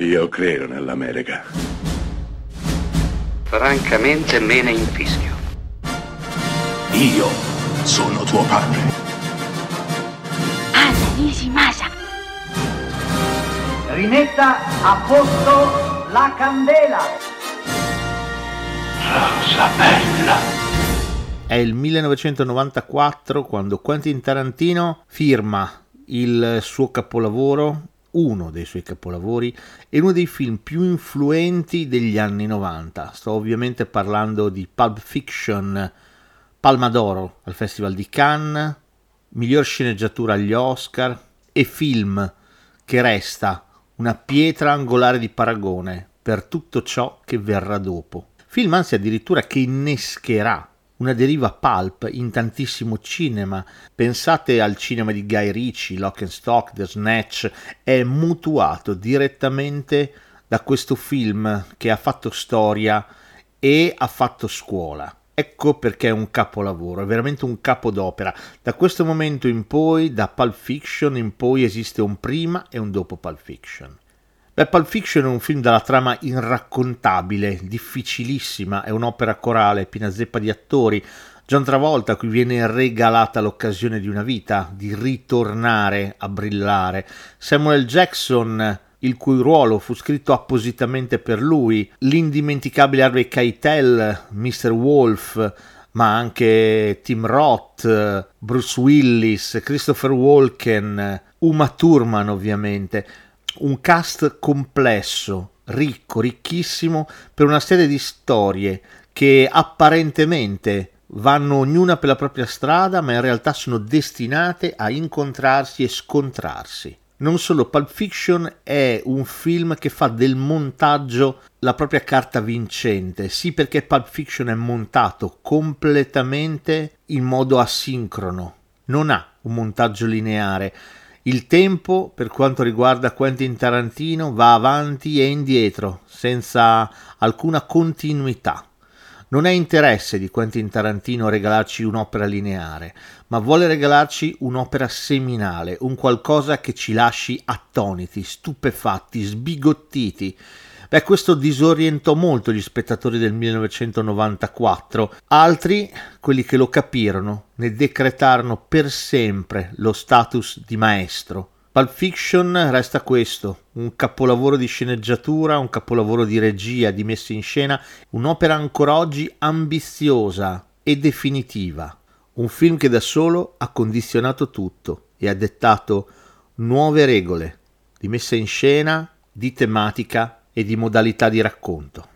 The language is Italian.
Io credo nell'America. Francamente me ne infischio. Io sono tuo padre. Anna Nishimasa. Rimetta a posto la candela. Rosa bella. È il 1994 quando Quentin Tarantino firma il suo capolavoro, uno dei suoi capolavori e uno dei film più influenti degli anni 90. Sto ovviamente parlando di Pulp Fiction, Palma d'Oro al Festival di Cannes, miglior sceneggiatura agli Oscar e film che resta una pietra angolare di paragone per tutto ciò che verrà dopo. Film anzi addirittura che innescherà una deriva pulp in tantissimo cinema. Pensate al cinema di Guy Ritchie, Lock and Stock, The Snatch, è mutuato direttamente da questo film che ha fatto storia e ha fatto scuola. Ecco perché è un capolavoro, è veramente un capodopera. Da questo momento in poi, da Pulp Fiction in poi, esiste un prima e un dopo Pulp Fiction. Beh, Pulp Fiction è un film dalla trama irraccontabile, difficilissima, è un'opera corale, piena zeppa di attori. John Travolta, a cui viene regalata l'occasione di una vita, di ritornare a brillare. Samuel Jackson, il cui ruolo fu scritto appositamente per lui, l'indimenticabile Harvey Keitel, Mr. Wolf, ma anche Tim Roth, Bruce Willis, Christopher Walken, Uma Thurman ovviamente un cast complesso, ricco, ricchissimo, per una serie di storie che apparentemente vanno ognuna per la propria strada, ma in realtà sono destinate a incontrarsi e scontrarsi. Non solo, Pulp Fiction è un film che fa del montaggio la propria carta vincente, sì perché Pulp Fiction è montato completamente in modo asincrono, non ha un montaggio lineare, il tempo, per quanto riguarda Quentin Tarantino, va avanti e indietro, senza alcuna continuità. Non è interesse di Quentin Tarantino regalarci un'opera lineare, ma vuole regalarci un'opera seminale, un qualcosa che ci lasci attoniti, stupefatti, sbigottiti, Beh, questo disorientò molto gli spettatori del 1994. Altri, quelli che lo capirono, ne decretarono per sempre lo status di maestro. Pulp Fiction resta questo, un capolavoro di sceneggiatura, un capolavoro di regia, di messa in scena, un'opera ancora oggi ambiziosa e definitiva. Un film che da solo ha condizionato tutto e ha dettato nuove regole di messa in scena, di tematica e di modalità di racconto.